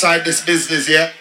inside this business, yeah?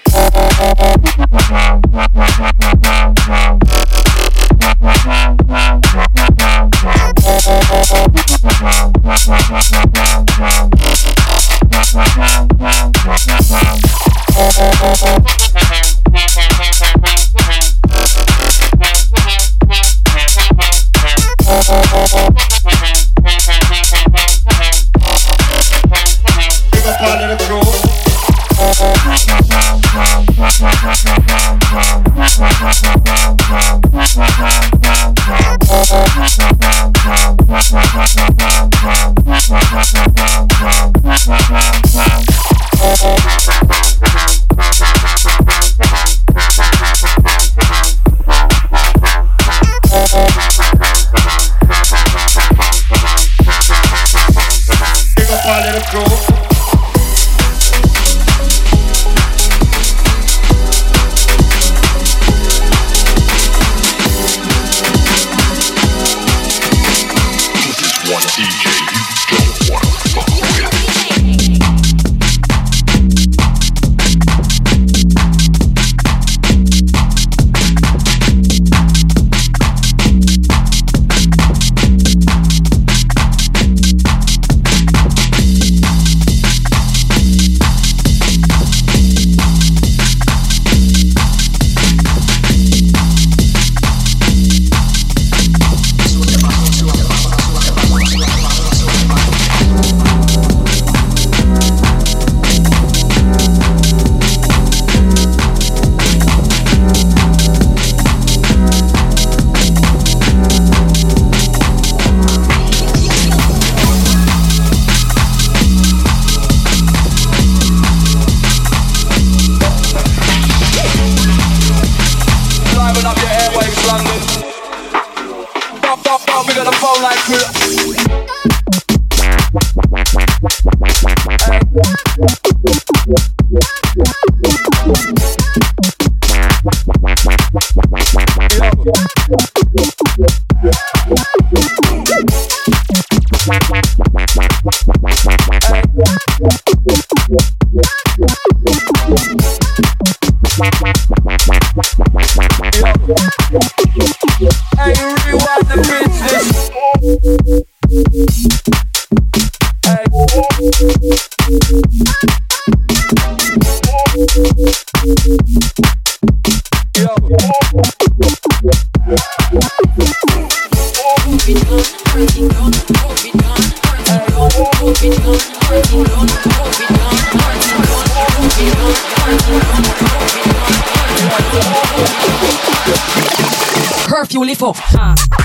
fuel it for. Uh.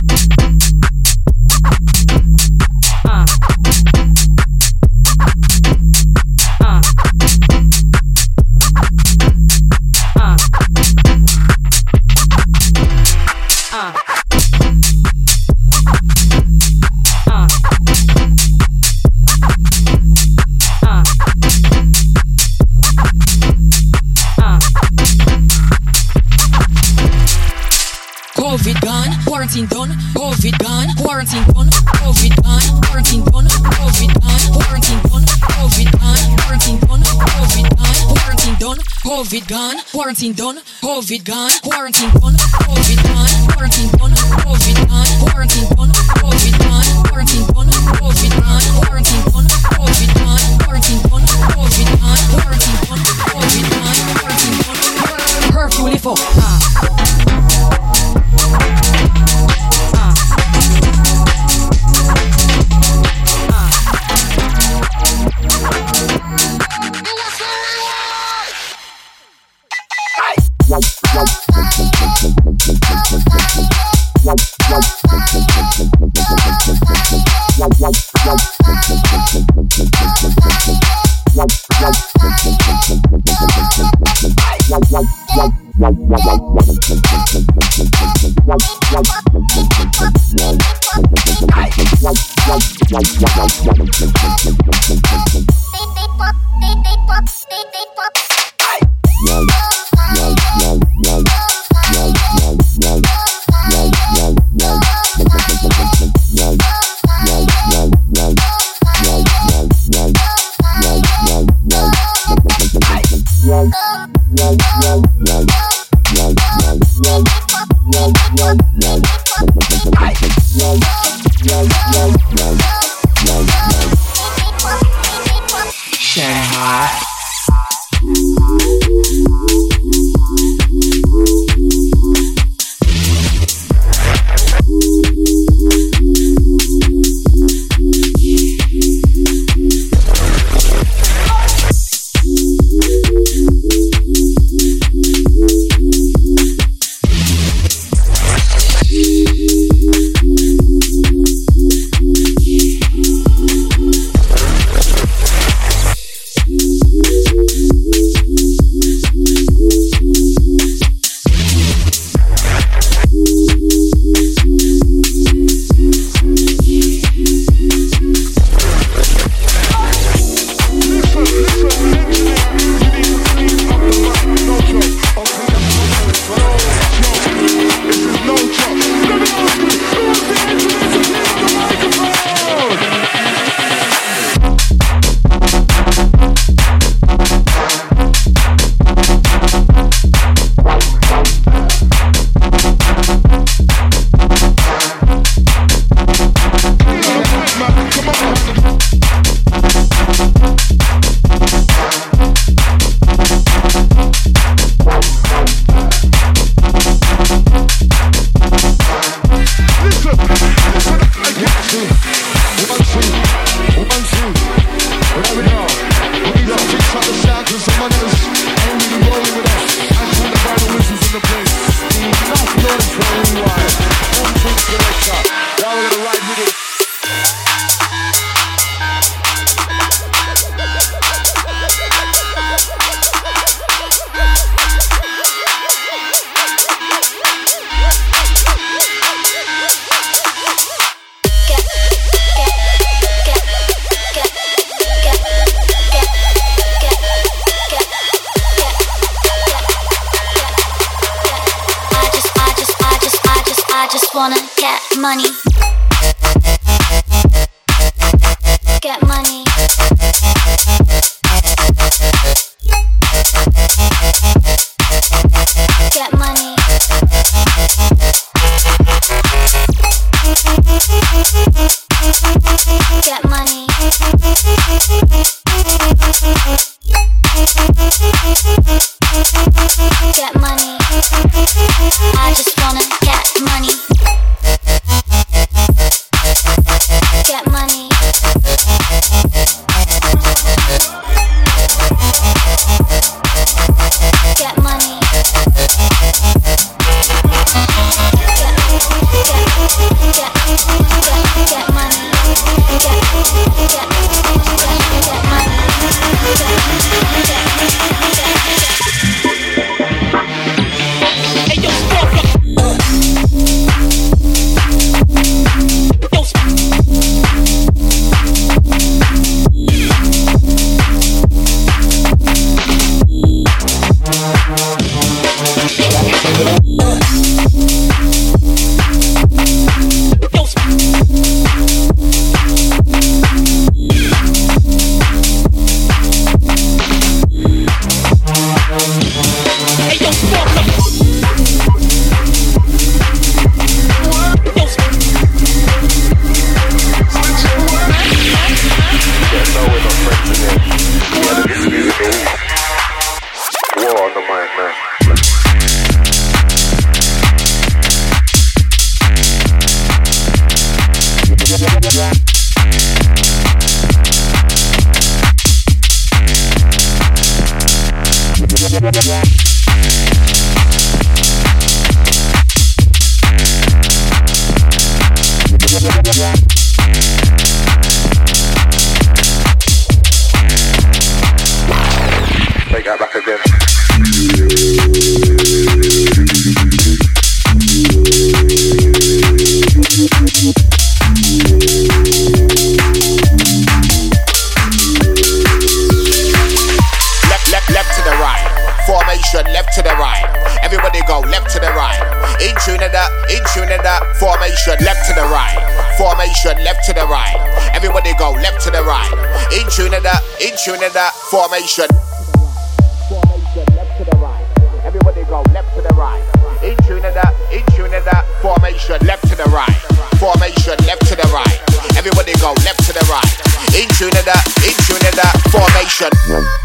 COVID gone, quarantine done, COVID gone, quarantine done, COVID gone, quarantine done, COVID gone, quarantine done, COVID gone, quarantine done, COVID gone, quarantine done, COVID gone, quarantine done, COVID gone, quarantine done, COVID gone, quarantine done, Wow, wow, wow. Lift wanna get back again. In tune of that. Formation. Formation left to the right. Everybody go left to the right. In tune of that, in tune of that. Formation left to the right. Formation left to the right. Everybody go left to the right. In that, in that. Formation.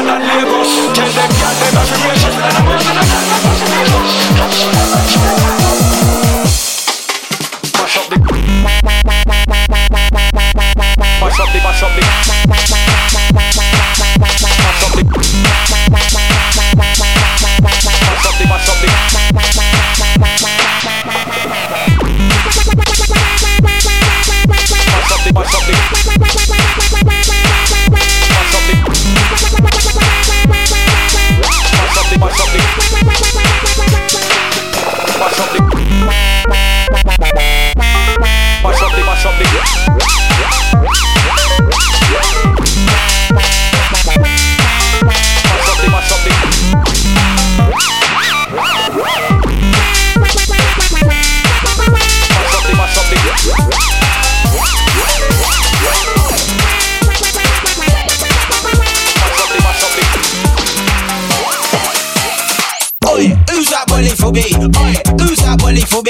Trinidad and Lagos.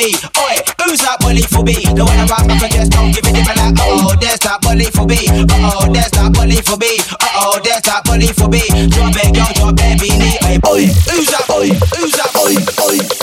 Me? Oi, who's that bully for me? The one up and just don't give it a like, oh, there's that bully for me. Oh, there's that bully for me. Oh, there's that bully for me. Drop it, girl, drop it, be beanie. Oi, who's that? Oi, who's that? Oi, oi,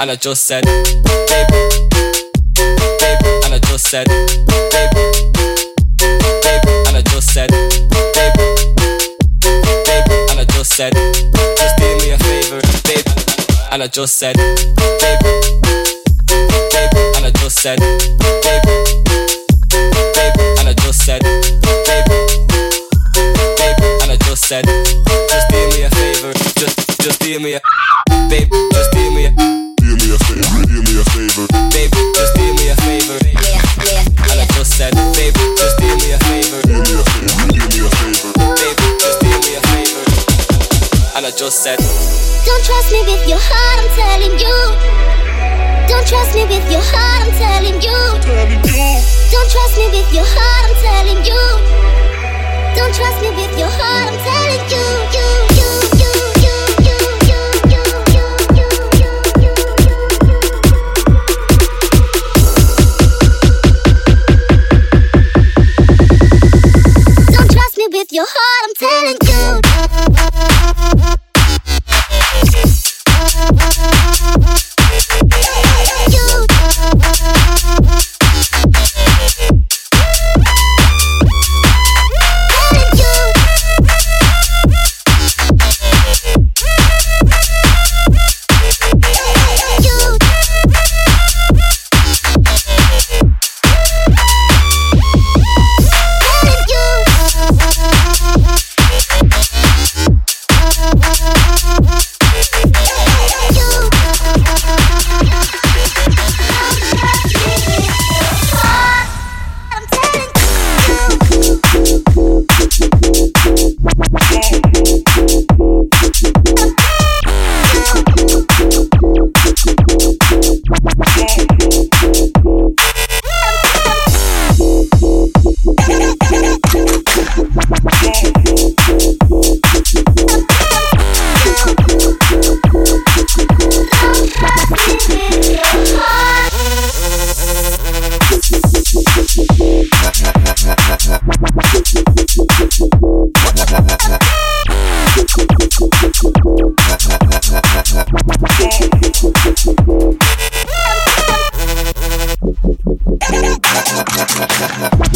and I just said, baby, baby, and I just said, baby, baby, and I just said, baby, baby, and I just said, just do me a favor, baby, and I just said, baby, baby, and I just said, baby, baby, and I just said, baby, baby, and I just said, just do me a favor, just, just do me a, baby, just do me a me a favor, do me a favor. Baby, just do me a favor. Yeah, yeah, And I just said, baby, just do me a favor. Do me a favor, do me a favor. Baby, just do me a favor. And I just said, Don't trust me with your heart, I'm telling you. Don't trust me with your heart, I'm telling you. Don't trust me with your heart, I'm telling you. Don't trust me with your heart, I'm telling you. You, you, you, your Ha ha!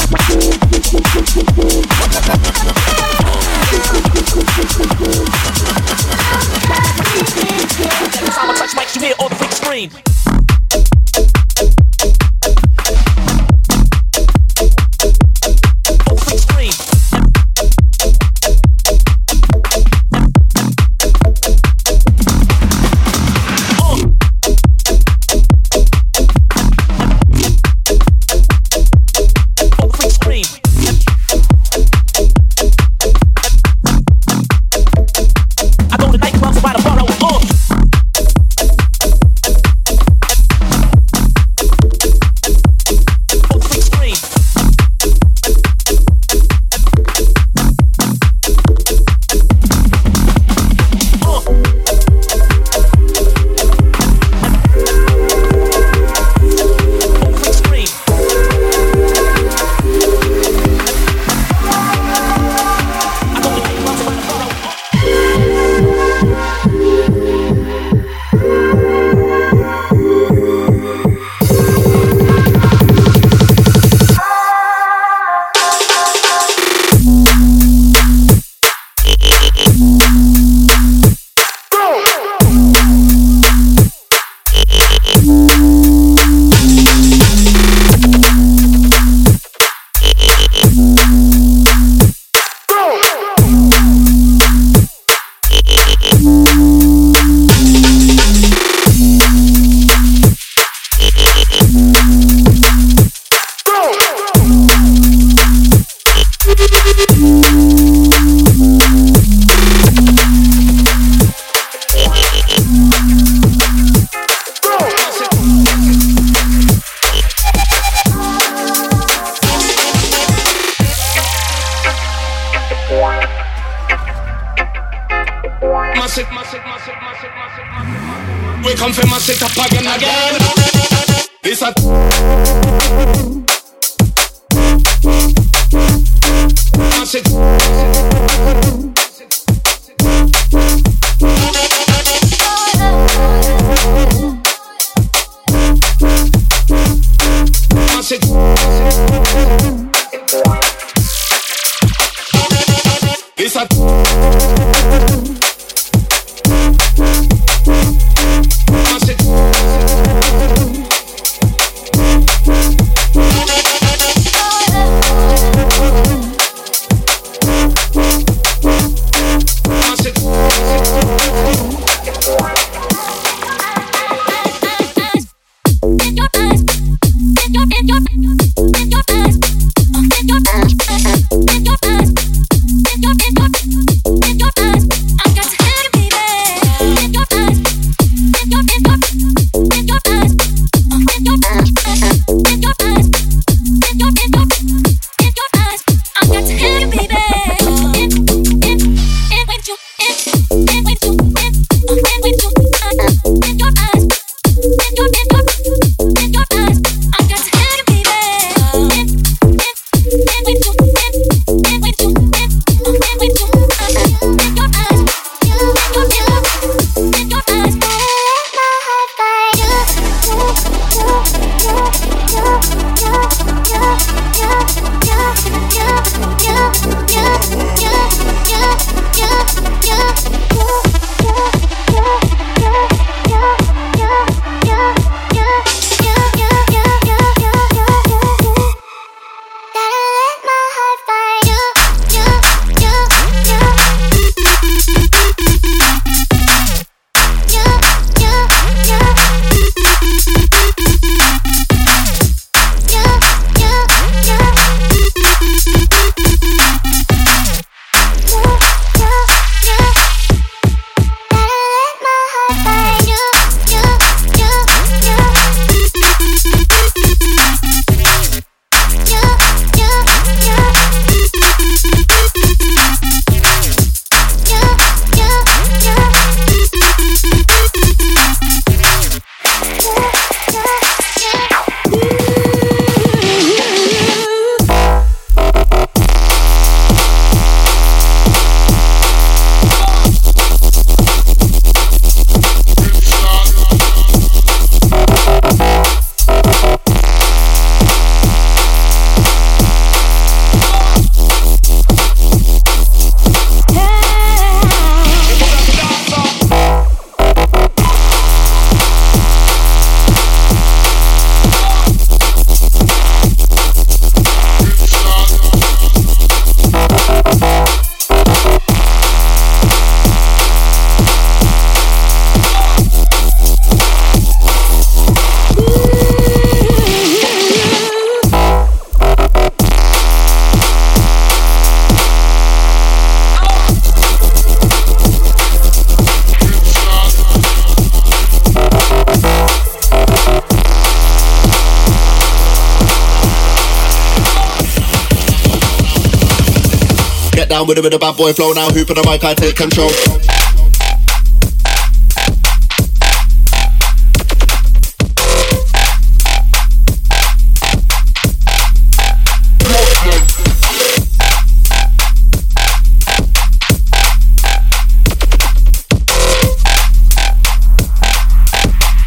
Get down with it with a bad boy flow now. Hoop on the mic, I take control.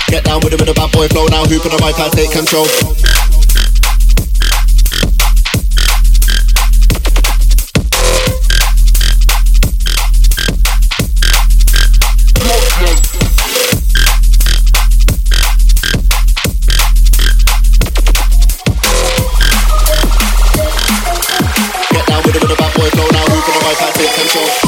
Get down with it with a bad boy flow now. Hoop on the mic, I take control. I take control.